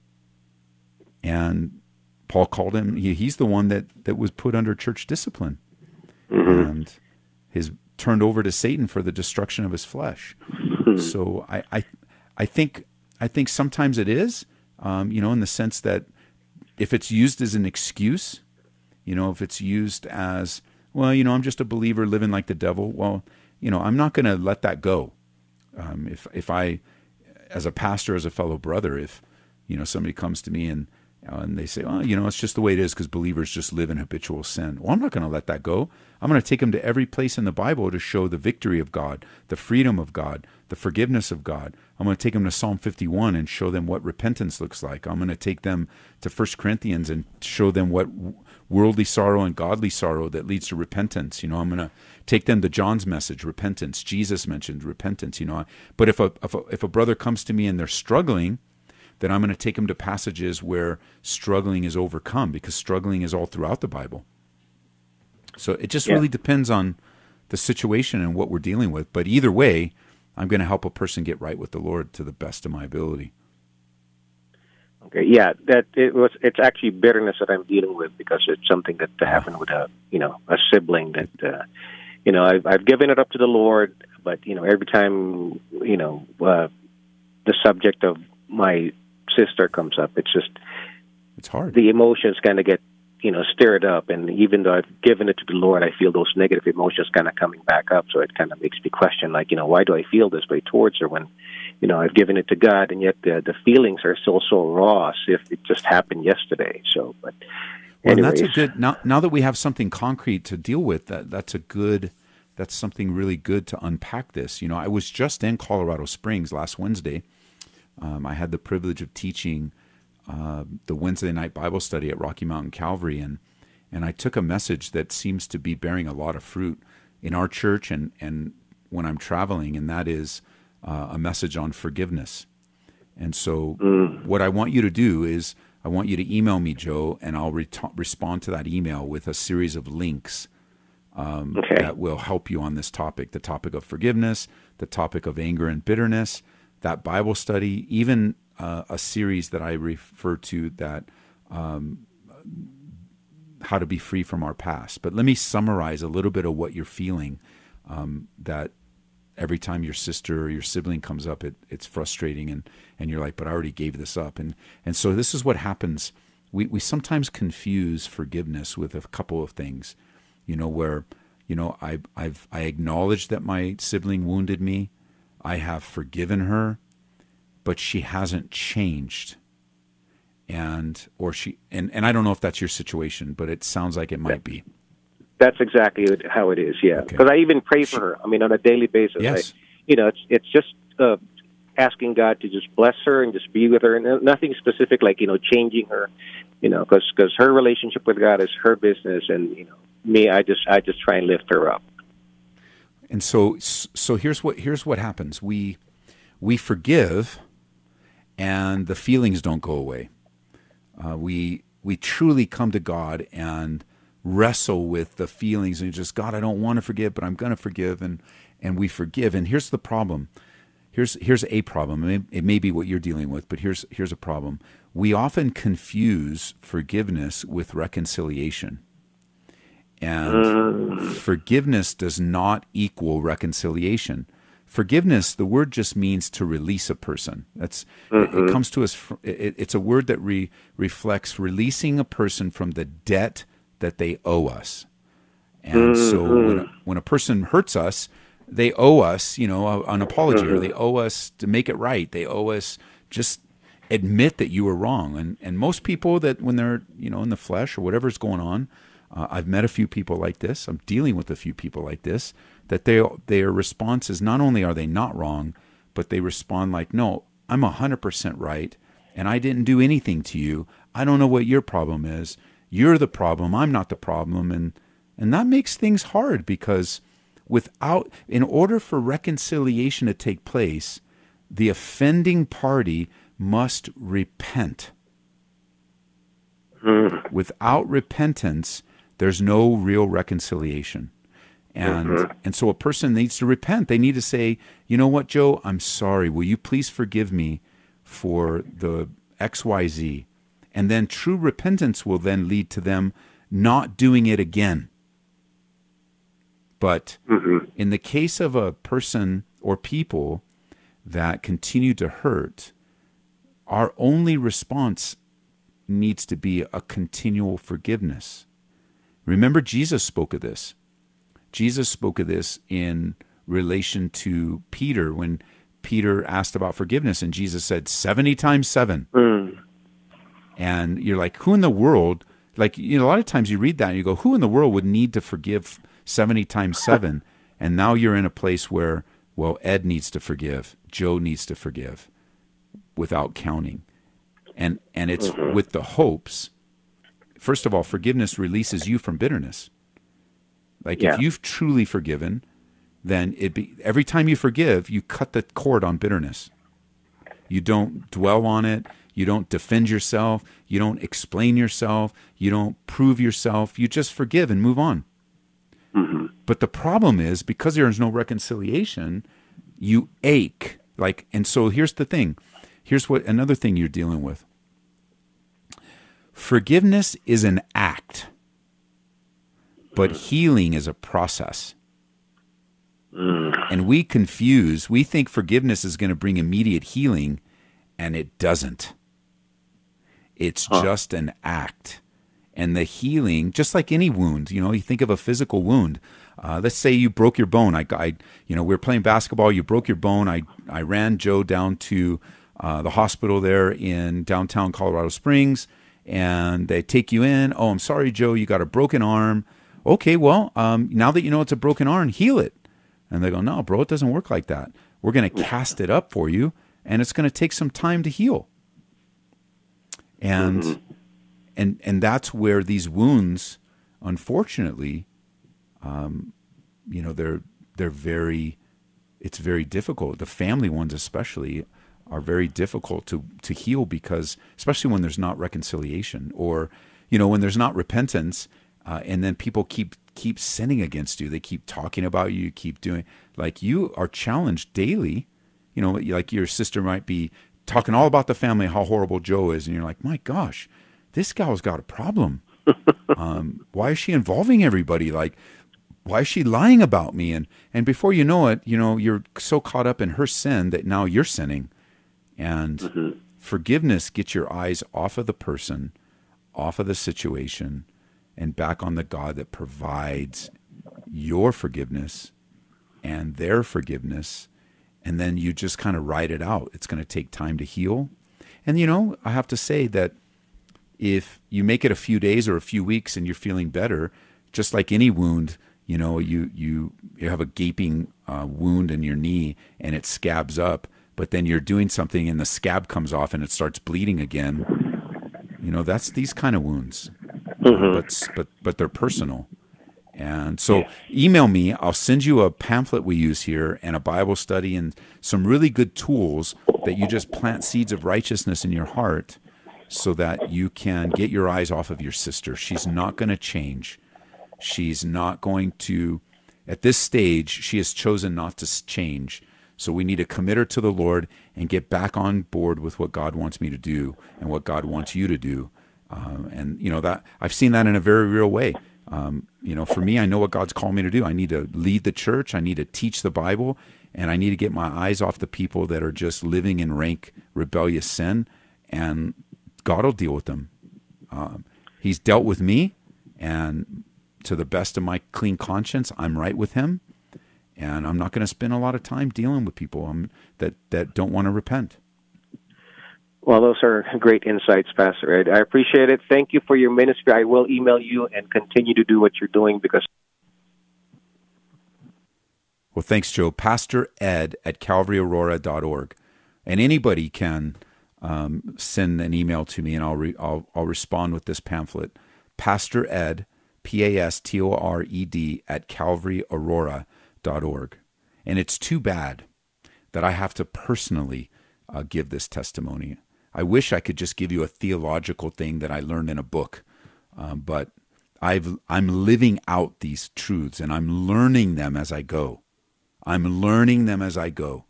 and Paul called him. He, he's the one that that was put under church discipline, mm-hmm. and his turned over to Satan for the destruction of his flesh. Mm-hmm. So I, I I think I think sometimes it is, um, you know, in the sense that if it's used as an excuse you know, if it's used as, well, you know, I'm just a believer living like the devil, well, you know, I'm not going to let that go. Um, if if I, as a pastor, as a fellow brother, if you know somebody comes to me and and they say, "Oh, you know, it's just the way it is because believers just live in habitual sin." Well, I'm not going to let that go. I'm going to take them to every place in the Bible to show the victory of God, the freedom of God, the forgiveness of God. I'm going to take them to Psalm 51 and show them what repentance looks like. I'm going to take them to 1 Corinthians and show them what worldly sorrow and godly sorrow that leads to repentance. You know, I'm going to take them to John's message, repentance. Jesus mentioned repentance. You know, but if a if a, if a brother comes to me and they're struggling, then I'm going to take them to passages where struggling is overcome because struggling is all throughout the Bible. So it just yeah. really depends on the situation and what we're dealing with. But either way, I'm going to help a person get right with the Lord to the best of my ability. Okay, yeah, that it was. It's actually bitterness that I'm dealing with because it's something that happened with a you know a sibling that uh, you know I've, I've given it up to the Lord, but you know every time you know uh, the subject of my sister comes up, it's just It's hard. the emotions kind of get you know stirred up, and even though I've given it to the Lord, I feel those negative emotions kind of coming back up. So it kind of makes me question, like you know, why do I feel this way towards her when you know I've given it to God, and yet the the feelings are still so raw as if it just happened yesterday. So, but Well, and that's a good now. Now that we have something concrete to deal with, that that's a good. That's something really good to unpack this. You know, I was just in Colorado Springs last Wednesday. Um, I had the privilege of teaching uh, the Wednesday night Bible study at Rocky Mountain Calvary, and and I took a message that seems to be bearing a lot of fruit in our church and and when I'm traveling, and that is uh, a message on forgiveness. And so, what I want you to do is, I want you to email me, Joe, and I'll ret- respond to that email with a series of links um, Okay. that will help you on this topic the topic of forgiveness, the topic of anger and bitterness, that Bible study, even uh, a series that I refer to that um, how to be free from our past. But let me summarize a little bit of what you're feeling um, that every time your sister or your sibling comes up, it, it's frustrating and, and you're like, but I already gave this up. And, and so this is what happens. We, we sometimes confuse forgiveness with a couple of things, you know, where, you know, I, I've, I acknowledge that my sibling wounded me. I have forgiven her, but she hasn't changed. And, or she, and, and I don't know if that's your situation, but it sounds like it might be. That's exactly how it is. Yeah, Okay. because I even pray for her. I mean, on a daily basis. Yes. I, you know, it's it's just uh, asking God to just bless her and just be with her, and nothing specific like you know changing her. You know, because because her relationship with God is her business, and you know me, I just I just try and lift her up. And so, so here's what here's what happens. We we forgive, and the feelings don't go away. Uh, we we truly come to God and wrestle with the feelings and just God, I don't want to forgive, but I'm going to forgive, and and we forgive. And here's the problem. Here's here's a problem. It may, it may be what you're dealing with, but here's here's a problem. We often confuse forgiveness with reconciliation. And mm. forgiveness does not equal reconciliation. Forgiveness, the word just means to release a person. That's it, it mm-hmm. comes to us. fr- It, it's a word that re, reflects releasing a person from the debt that they owe us. And so mm-hmm. when a, when a person hurts us, they owe us, you know, a- an apology, or mm-hmm. they owe us to make it right. They owe us just admit that you were wrong. And and most people that when they're you know in the flesh or whatever's going on, uh, I've met a few people like this. I'm dealing with a few people like this. That they their response is not only are they not wrong, but they respond like, no, I'm hundred percent right, and I didn't do anything to you. I don't know what your problem is. You're the problem. I'm not the problem, and and that makes things hard because without in order for reconciliation to take place, the offending party must repent. Without repentance, there's no real reconciliation. And mm-hmm. and so a person needs to repent. They need to say, "You know what, Joe? I'm sorry. Will you please forgive me for the XYZ?" And then true repentance will then lead to them not doing it again. But mm-hmm. in the case of a person or people that continue to hurt, our only response needs to be a continual forgiveness. Remember, Jesus spoke of this. Jesus spoke of this in relation to Peter when Peter asked about forgiveness, and Jesus said, 70 times seven. Hmm. And you're like, who in the world? Like, you know, a lot of times you read that and you go, who in the world would need to forgive 70 times [LAUGHS] seven? And now you're in a place where, well, Ed needs to forgive, Joe needs to forgive without counting. And, and it's mm-hmm. with the hopes, first of all, forgiveness releases you from bitterness. Like Yeah. if you've truly forgiven, then it be every time you forgive, you cut the cord on bitterness. You don't dwell on it. You don't defend yourself. You don't explain yourself. You don't prove yourself. You just forgive and move on. Mm-hmm. But the problem is because there is no reconciliation, you ache. Like, and so here's the thing. Here's what another thing you're dealing with. Forgiveness is an act, but healing is a process. And we confuse, we think forgiveness is going to bring immediate healing, and it doesn't. It's just an act. And the healing, just like any wound, you know, you think of a physical wound. Uh, let's say you broke your bone. I, I, you know, we were playing basketball. You broke your bone. I, I ran Joe down to uh, the hospital there in downtown Colorado Springs, and they take you in. Oh, I'm sorry, Joe. You got a broken arm. Okay, well, um, now that you know it's a broken arm, heal it. And they go, no, bro, it doesn't work like that. We're going to cast it up for you, and it's going to take some time to heal. And and and that's where these wounds, unfortunately, um, you know, they're they're very, it's very difficult. The family ones, especially, are very difficult to to heal because, especially when there's not reconciliation or, you know, when there's not repentance, uh, and then people keep keep sinning against you. They keep talking about you. Keep doing like you are challenged daily. You know, like your sister might be talking all about the family, how horrible Joe is, and you're like, my gosh, this gal's got a problem. [LAUGHS] um, why is she involving everybody? Like, why is she lying about me? And and before you know it, you know, you're so caught up in her sin that now you're sinning. And forgiveness gets your eyes off of the person, off of the situation, and back on the God that provides your forgiveness and their forgiveness. And then you just kind of ride it out. It's going to take time to heal. And, you know, I have to say that if you make it a few days or a few weeks and you're feeling better, just like any wound, you know, you you you have a gaping uh, wound in your knee and it scabs up, but then you're doing something and the scab comes off and it starts bleeding again. You know, that's these kind of wounds, mm-hmm. but but but they're personal. And so, email me. I'll send you a pamphlet we use here and a Bible study and some really good tools that you just plant seeds of righteousness in your heart so that you can get your eyes off of your sister. She's not going to change. She's not going to, at this stage, she has chosen not to change. So we need to commit her to the Lord and get back on board with what God wants me to do and what God wants you to do. Um, and you know that I've seen that in a very real way. Um, you know, for me, I know what God's called me to do. I need to lead the church. I need to teach the Bible, and I need to get my eyes off the people that are just living in rank rebellious sin. And God will deal with them. Um, he's dealt with me, and to the best of my clean conscience, I'm right with Him, and I'm not going to spend a lot of time dealing with people um, that that don't want to repent. Well, those are great insights, Pastor Ed. I appreciate it. Thank you for your ministry. I will email you and continue to do what you're doing because Well, thanks, Joe. Pastor Ed at calvaryaurora.org. And anybody can um, send an email to me and I'll, re- I'll, I'll respond with this pamphlet. Pastor Ed, P A S T O R E D, at calvaryaurora.org. And it's too bad that I have to personally uh, give this testimony. I wish I could just give you a theological thing that I learned in a book, um, but I've, I'm living out these truths and I'm learning them as I go. I'm learning them as I go.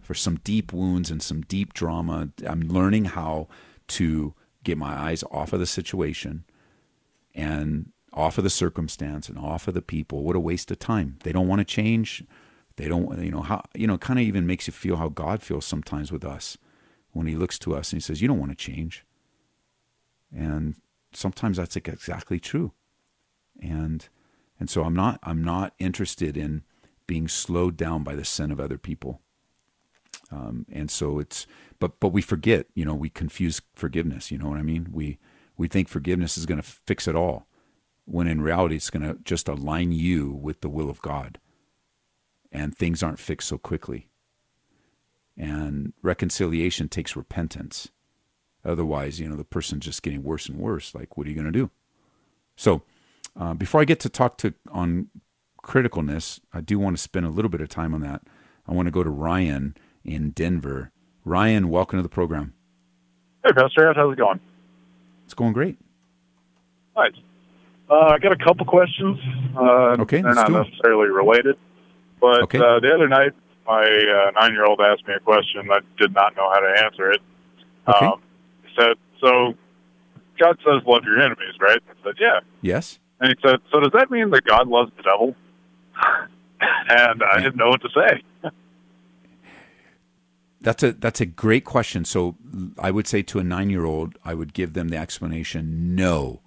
For some deep wounds and some deep drama, I'm learning how to get my eyes off of the situation and off of the circumstance and off of the people. What a waste of time. They don't want to change. They don't, you know, how, you know, kind of even makes you feel how God feels sometimes with us when he looks to us and he says, You don't want to change. And sometimes that's like exactly true. And, and so I'm not, I'm not interested in being slowed down by the sin of other people. Um, and so it's, but, but we forget, you know, we confuse forgiveness. You know what I mean? We, we think forgiveness is going to fix it all when in reality it's going to just align you with the will of God and things aren't fixed so quickly. And reconciliation takes repentance. Otherwise, you know, the person's just getting worse and worse. Like, what are you going to do? So, uh, before I get to talk to on criticalness, I do want to spend a little bit of time on that. I want to go to Ryan in Denver. Ryan, welcome to the program. Hey, Pastor how's it going? It's going great. Nice. Uh, I got a couple questions. Uh, Okay, they're not necessarily related, but Okay. uh, the other night, my uh, nine-year-old asked me a question. I did not know how to answer it. Okay. Um, he said, "So, God says love your enemies, right? I said, yeah. Yes. And he said, so does that mean that God loves the devil? [LAUGHS] and I didn't know what to say. [LAUGHS] That's a that's a great question. So I would say to a nine year old, I would give them the explanation: No,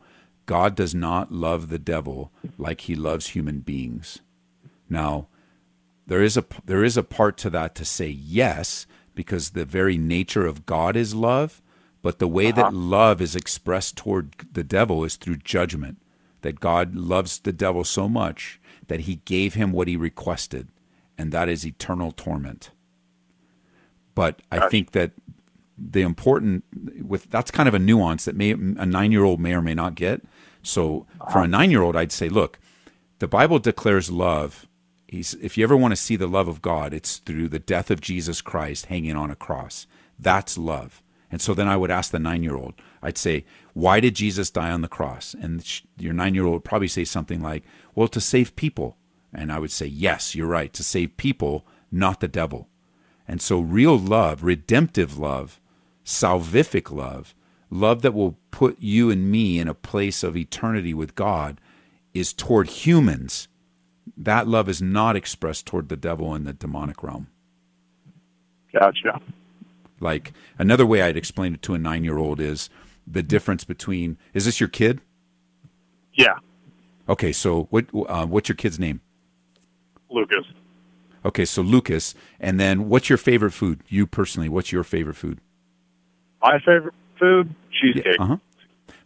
God does not love the devil like He loves human beings. Now, there is a there is a part to that to say yes, because the very nature of God is love, but the way that uh-huh. love is expressed toward the devil is through judgment. That God loves the devil so much that He gave him what he requested, and that is eternal torment. But I think that the important with that's kind of a nuance that may a nine year old may or may not get. So for a uh-huh. nine year old, I'd say, look, the Bible declares love. He's, if you ever want to see the love of God, it's through the death of Jesus Christ hanging on a cross. That's love. And so then I would ask the nine year old, I'd say, why did Jesus die on the cross? And your nine year old would probably say something like, well, to save people. And I would say, yes, you're right, to save people, not the devil. And so, real love, redemptive love, salvific love, love that will put you and me in a place of eternity with God, is toward humans. That love is not expressed toward the devil and the demonic realm. Gotcha. Like another way I'd explain it to a nine year old is the difference between is this your kid? Yeah. Okay, so what uh, what's your kid's name? Lucas. Okay, so Lucas, and then what's your favorite food? You personally, what's your favorite food? My favorite food, cheesecake. Yeah, uh huh.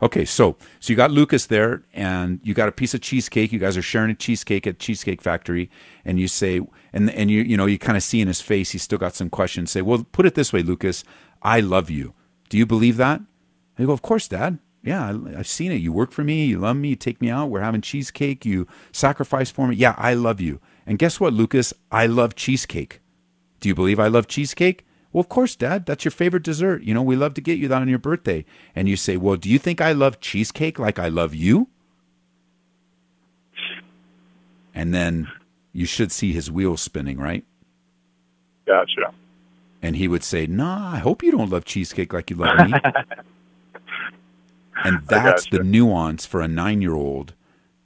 Okay, so so you got Lucas there, and you got a piece of cheesecake. You guys are sharing a cheesecake at Cheesecake Factory, and you say, and and you you know you kind of see in his face he's still got some questions. Say, well, put it this way, Lucas, I love you. Do you believe that? And you go, of course, Dad. Yeah, I, I've seen it. You work for me. You love me. You take me out. We're having cheesecake. You sacrifice for me. Yeah, I love you. And guess what, Lucas? I love cheesecake. Do you believe I love cheesecake? Well, of course, Dad. That's your favorite dessert. You know, we love to get you that on your birthday. And you say, Well, do you think I love cheesecake like I love you? And then you should see his wheels spinning, right? Gotcha. And he would say, Nah, I hope you don't love cheesecake like you love me. [LAUGHS] and that's the nuance for a nine year old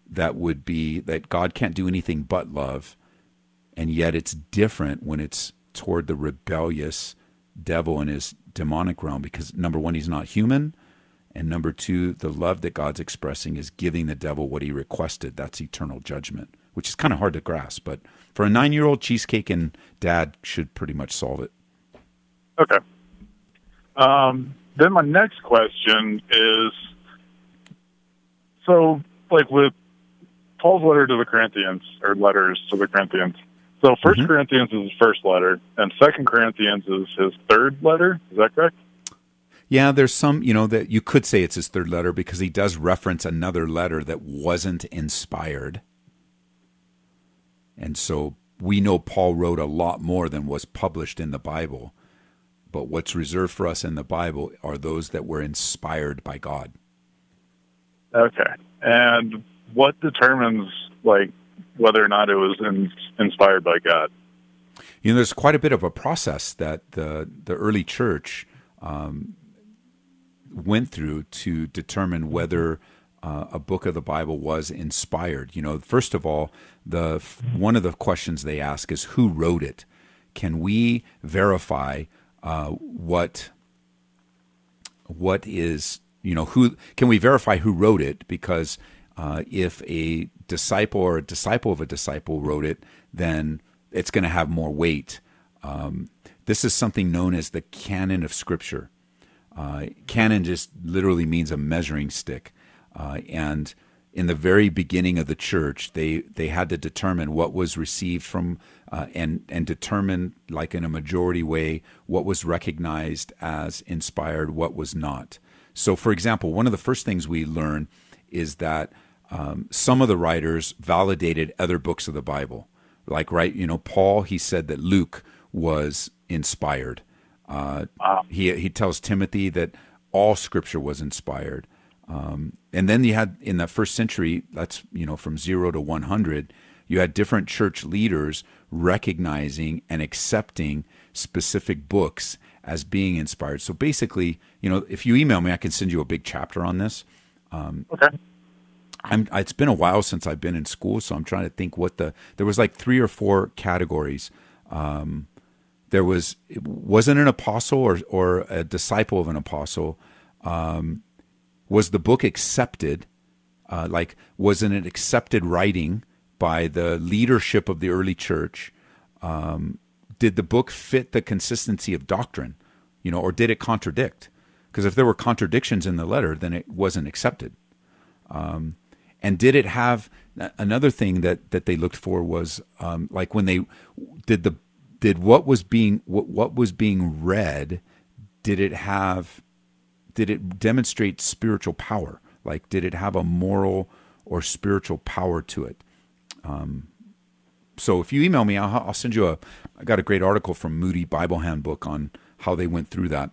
that would be that God can't do anything but love, and yet it's different when it's toward the rebellious devil in his demonic realm because number one, he's not human, and number two, the love that God's expressing is giving the devil what he requested. That's eternal judgment, which is kind of hard to grasp, but for a nine year old, cheesecake and dad should pretty much solve it. Okay. Um, then my next question is so like with Paul's letter to the Corinthians, or letters to the Corinthians. So 1st mm-hmm. Corinthians is his first letter, and Second Corinthians is his third letter. Is that correct? Yeah, there's some, you know, that you could say it's his third letter because he does reference another letter that wasn't inspired. And so we know Paul wrote a lot more than was published in the Bible. But what's reserved for us in the Bible are those that were inspired by God. Okay. And what determines like whether or not it was in, inspired by God? You know, there's quite a bit of a process that the the early church um, went through to determine whether uh, a book of the Bible was inspired. You know, first of all, the one of the questions they ask is who wrote it. Can we verify uh, what what is you know who can we verify who wrote it because uh, if a disciple or a disciple of a disciple wrote it, then it's going to have more weight. Um, this is something known as the canon of Scripture. Uh, canon just literally means a measuring stick. Uh, and in the very beginning of the church, they, they had to determine what was received from uh, and and determine, like in a majority way, what was recognized as inspired, what was not. So, for example, one of the first things we learn is that um, some of the writers validated other books of the Bible. Like, right, you know, Paul, he said that Luke was inspired. Uh, wow. he, he tells Timothy that all scripture was inspired. Um, and then you had in the first century, that's, you know, from zero to 100, you had different church leaders recognizing and accepting specific books as being inspired. So basically, you know, if you email me, I can send you a big chapter on this. Um, Okay. I'm, it's been a while since I've been in school, so I'm trying to think what the there was like three or four categories. Um, there was wasn't an apostle or or a disciple of an apostle. Um, was the book accepted? Uh, like wasn't it accepted writing by the leadership of the early church? Um, did the book fit the consistency of doctrine? You know, or did it contradict? Because if there were contradictions in the letter, then it wasn't accepted. Um, and did it have another thing that that they looked for was um, like when they did the did what was being what, what was being read did it have did it demonstrate spiritual power? Like did it have a moral or spiritual power to it? Um, so if you email me I'll, I'll send you a i got a great article from moody bible handbook on how they went through that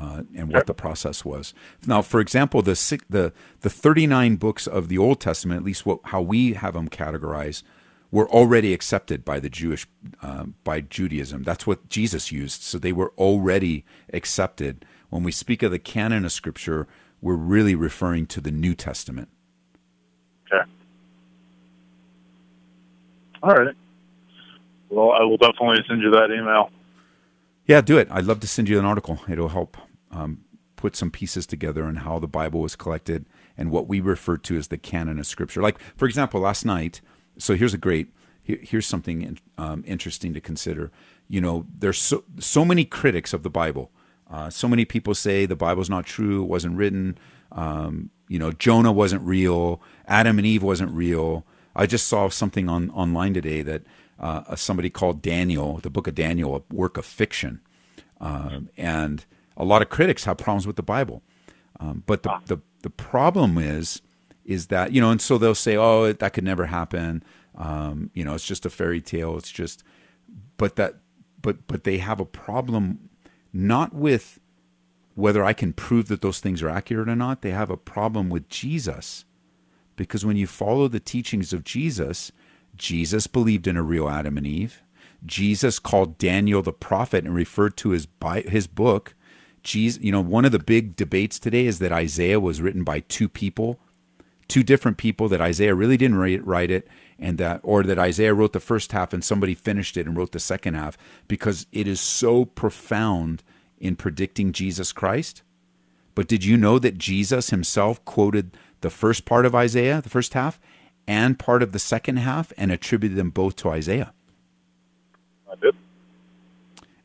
uh, and what the process was. Now, for example, the six, the the thirty nine books of the Old Testament, at least what, how we have them categorized, were already accepted by the Jewish uh, by Judaism. That's what Jesus used, so they were already accepted. When we speak of the canon of Scripture, we're really referring to the New Testament. Okay. All right. Well, I will definitely send you that email. Yeah, do it. I'd love to send you an article. It'll help um, put some pieces together on how the Bible was collected and what we refer to as the canon of Scripture. Like, for example, last night. So here's a great. Here, here's something um, interesting to consider. You know, there's so so many critics of the Bible. Uh, so many people say the Bible's not true. It wasn't written. Um, you know, Jonah wasn't real. Adam and Eve wasn't real. I just saw something on online today that uh, somebody called Daniel, the book of Daniel, a work of fiction. Um, and a lot of critics have problems with the Bible. Um, but the, the, the problem is, is that, you know, and so they'll say, oh, that could never happen. Um, you know, it's just a fairy tale. It's just, but that, but, but they have a problem not with whether I can prove that those things are accurate or not. They have a problem with Jesus. Because when you follow the teachings of Jesus, Jesus believed in a real Adam and Eve. Jesus called Daniel the prophet and referred to his his book. Jesus, you know, one of the big debates today is that Isaiah was written by two people, two different people. That Isaiah really didn't write, write it, and that, or that Isaiah wrote the first half and somebody finished it and wrote the second half because it is so profound in predicting Jesus Christ. But did you know that Jesus himself quoted the first part of Isaiah, the first half, and part of the second half and attributed them both to Isaiah. I did.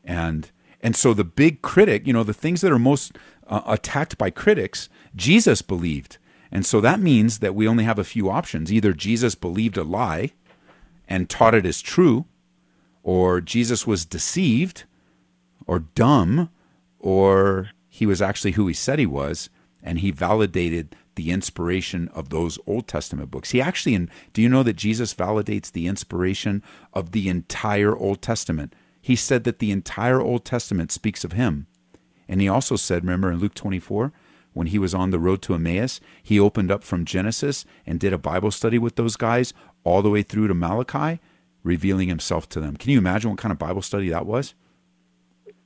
And and so the big critic, you know, the things that are most uh, attacked by critics, Jesus believed. And so that means that we only have a few options. Either Jesus believed a lie and taught it as true, or Jesus was deceived or dumb, or he was actually who he said he was and he validated the inspiration of those Old Testament books. He actually, do you know that Jesus validates the inspiration of the entire Old Testament? He said that the entire Old Testament speaks of him. And he also said, remember in Luke 24, when he was on the road to Emmaus, he opened up from Genesis and did a Bible study with those guys all the way through to Malachi, revealing himself to them. Can you imagine what kind of Bible study that was?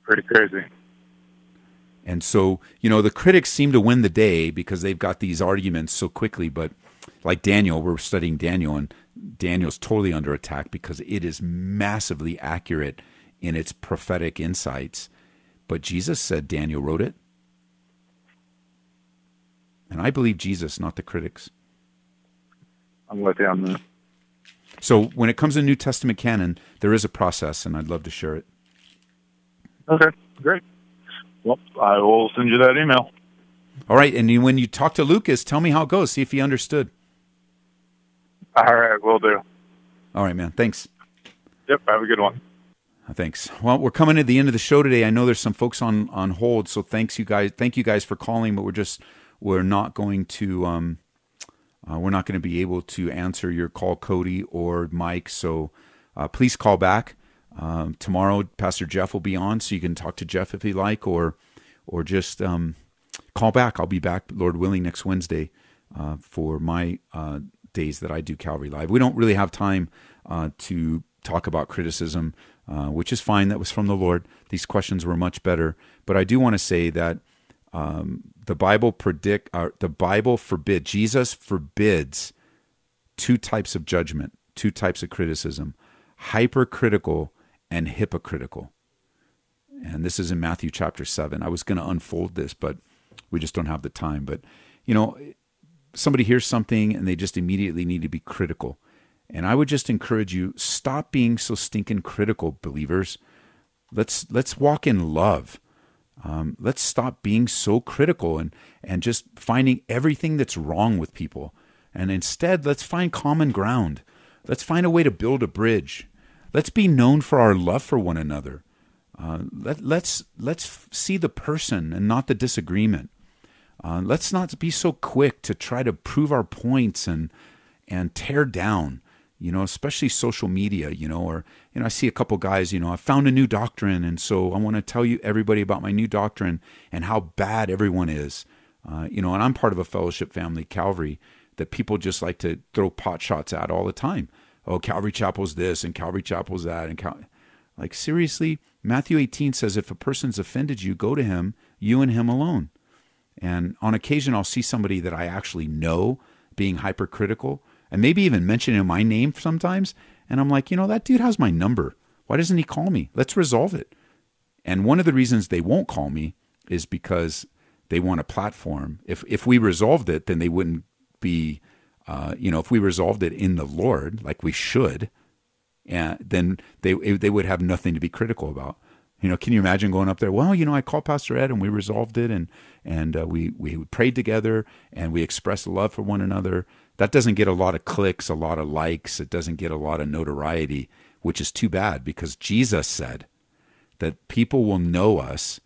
Pretty crazy. And so, you know, the critics seem to win the day because they've got these arguments so quickly. But like Daniel, we're studying Daniel, and Daniel's totally under attack because it is massively accurate in its prophetic insights. But Jesus said Daniel wrote it. And I believe Jesus, not the critics. I'm with you on that. So when it comes to New Testament canon, there is a process, and I'd love to share it. Okay, great. Well, I will send you that email. All right, and when you talk to Lucas, tell me how it goes. See if he understood. All right, we'll do. All right, man. Thanks. Yep, have a good one. Thanks. Well, we're coming to the end of the show today. I know there's some folks on on hold, so thanks you guys. Thank you guys for calling, but we're just we're not going to um, uh, we're not going to be able to answer your call, Cody or Mike. So uh, please call back. Um, tomorrow, Pastor Jeff will be on, so you can talk to Jeff if you like, or or just um, call back. I'll be back, Lord willing, next Wednesday uh, for my uh, days that I do Calvary Live. We don't really have time uh, to talk about criticism uh, which is fine. That was from the Lord. These questions were much better. But I do want to say that um, the Bible predict, uh, the Bible forbid, Jesus forbids two types of judgment, two types of criticism: hypercritical and hypocritical. And this is in Matthew chapter seven. I was going to unfold this, but we just don't have the time. But you know, somebody hears something and they just immediately need to be critical. And I would just encourage you stop being so stinking critical, believers. Let's let's walk in love. Um, let's stop being so critical and and just finding everything that's wrong with people. And instead, let's find common ground. Let's find a way to build a bridge. Let's be known for our love for one another. Uh, let, let's let's see the person and not the disagreement. Uh, let's not be so quick to try to prove our points and and tear down you know, especially social media, you know, or, you know, I see a couple guys, you know, I found a new doctrine. And so I want to tell you everybody about my new doctrine and how bad everyone is. Uh, you know, and I'm part of a fellowship family, Calvary, that people just like to throw pot shots at all the time. Oh, Calvary Chapel's this and Calvary Chapel's that. And Cal- like, seriously, Matthew 18 says if a person's offended you, go to him, you and him alone. And on occasion, I'll see somebody that I actually know being hypercritical and maybe even mentioning my name sometimes. And I'm like, you know, that dude has my number. Why doesn't he call me? Let's resolve it. And one of the reasons they won't call me is because they want a platform. If if we resolved it, then they wouldn't be, uh, you know, if we resolved it in the Lord like we should, and then they they would have nothing to be critical about. You know, can you imagine going up there? Well, you know, I called Pastor Ed and we resolved it, and and uh, we we prayed together and we expressed love for one another, that doesn't get a lot of clicks, a lot of likes. It doesn't get a lot of notoriety, which is too bad because Jesus said that people will know us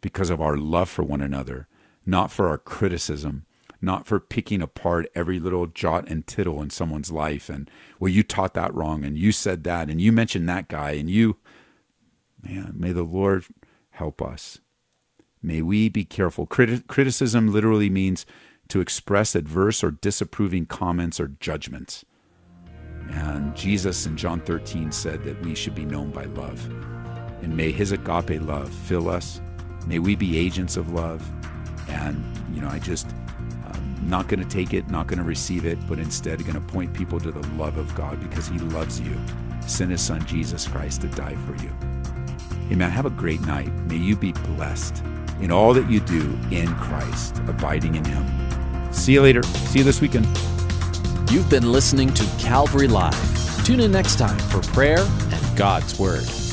because of our love for one another, not for our criticism, not for picking apart every little jot and tittle in someone's life. And, well, you taught that wrong, and you said that, and you mentioned that guy, and you, man, may the Lord help us. May we be careful. Criti- criticism literally means to express adverse or disapproving comments or judgments. And Jesus in John 13 said that we should be known by love. And may his agape love fill us. May we be agents of love. And, you know, I just, um, not going to take it, not going to receive it, but instead going to point people to the love of God because he loves you. Send his son Jesus Christ to die for you. Amen. Have a great night. May you be blessed in all that you do in Christ, abiding in him. See you later. See you this weekend. You've been listening to Calvary Live. Tune in next time for prayer and God's Word.